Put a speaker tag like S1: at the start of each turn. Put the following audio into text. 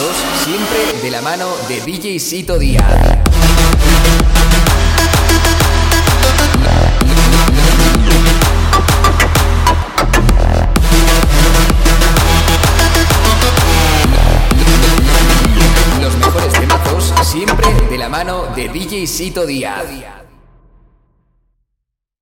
S1: Siempre de la mano de DJ Sito Díaz. Los mejores temazos siempre de la mano de DJ Sito Díaz.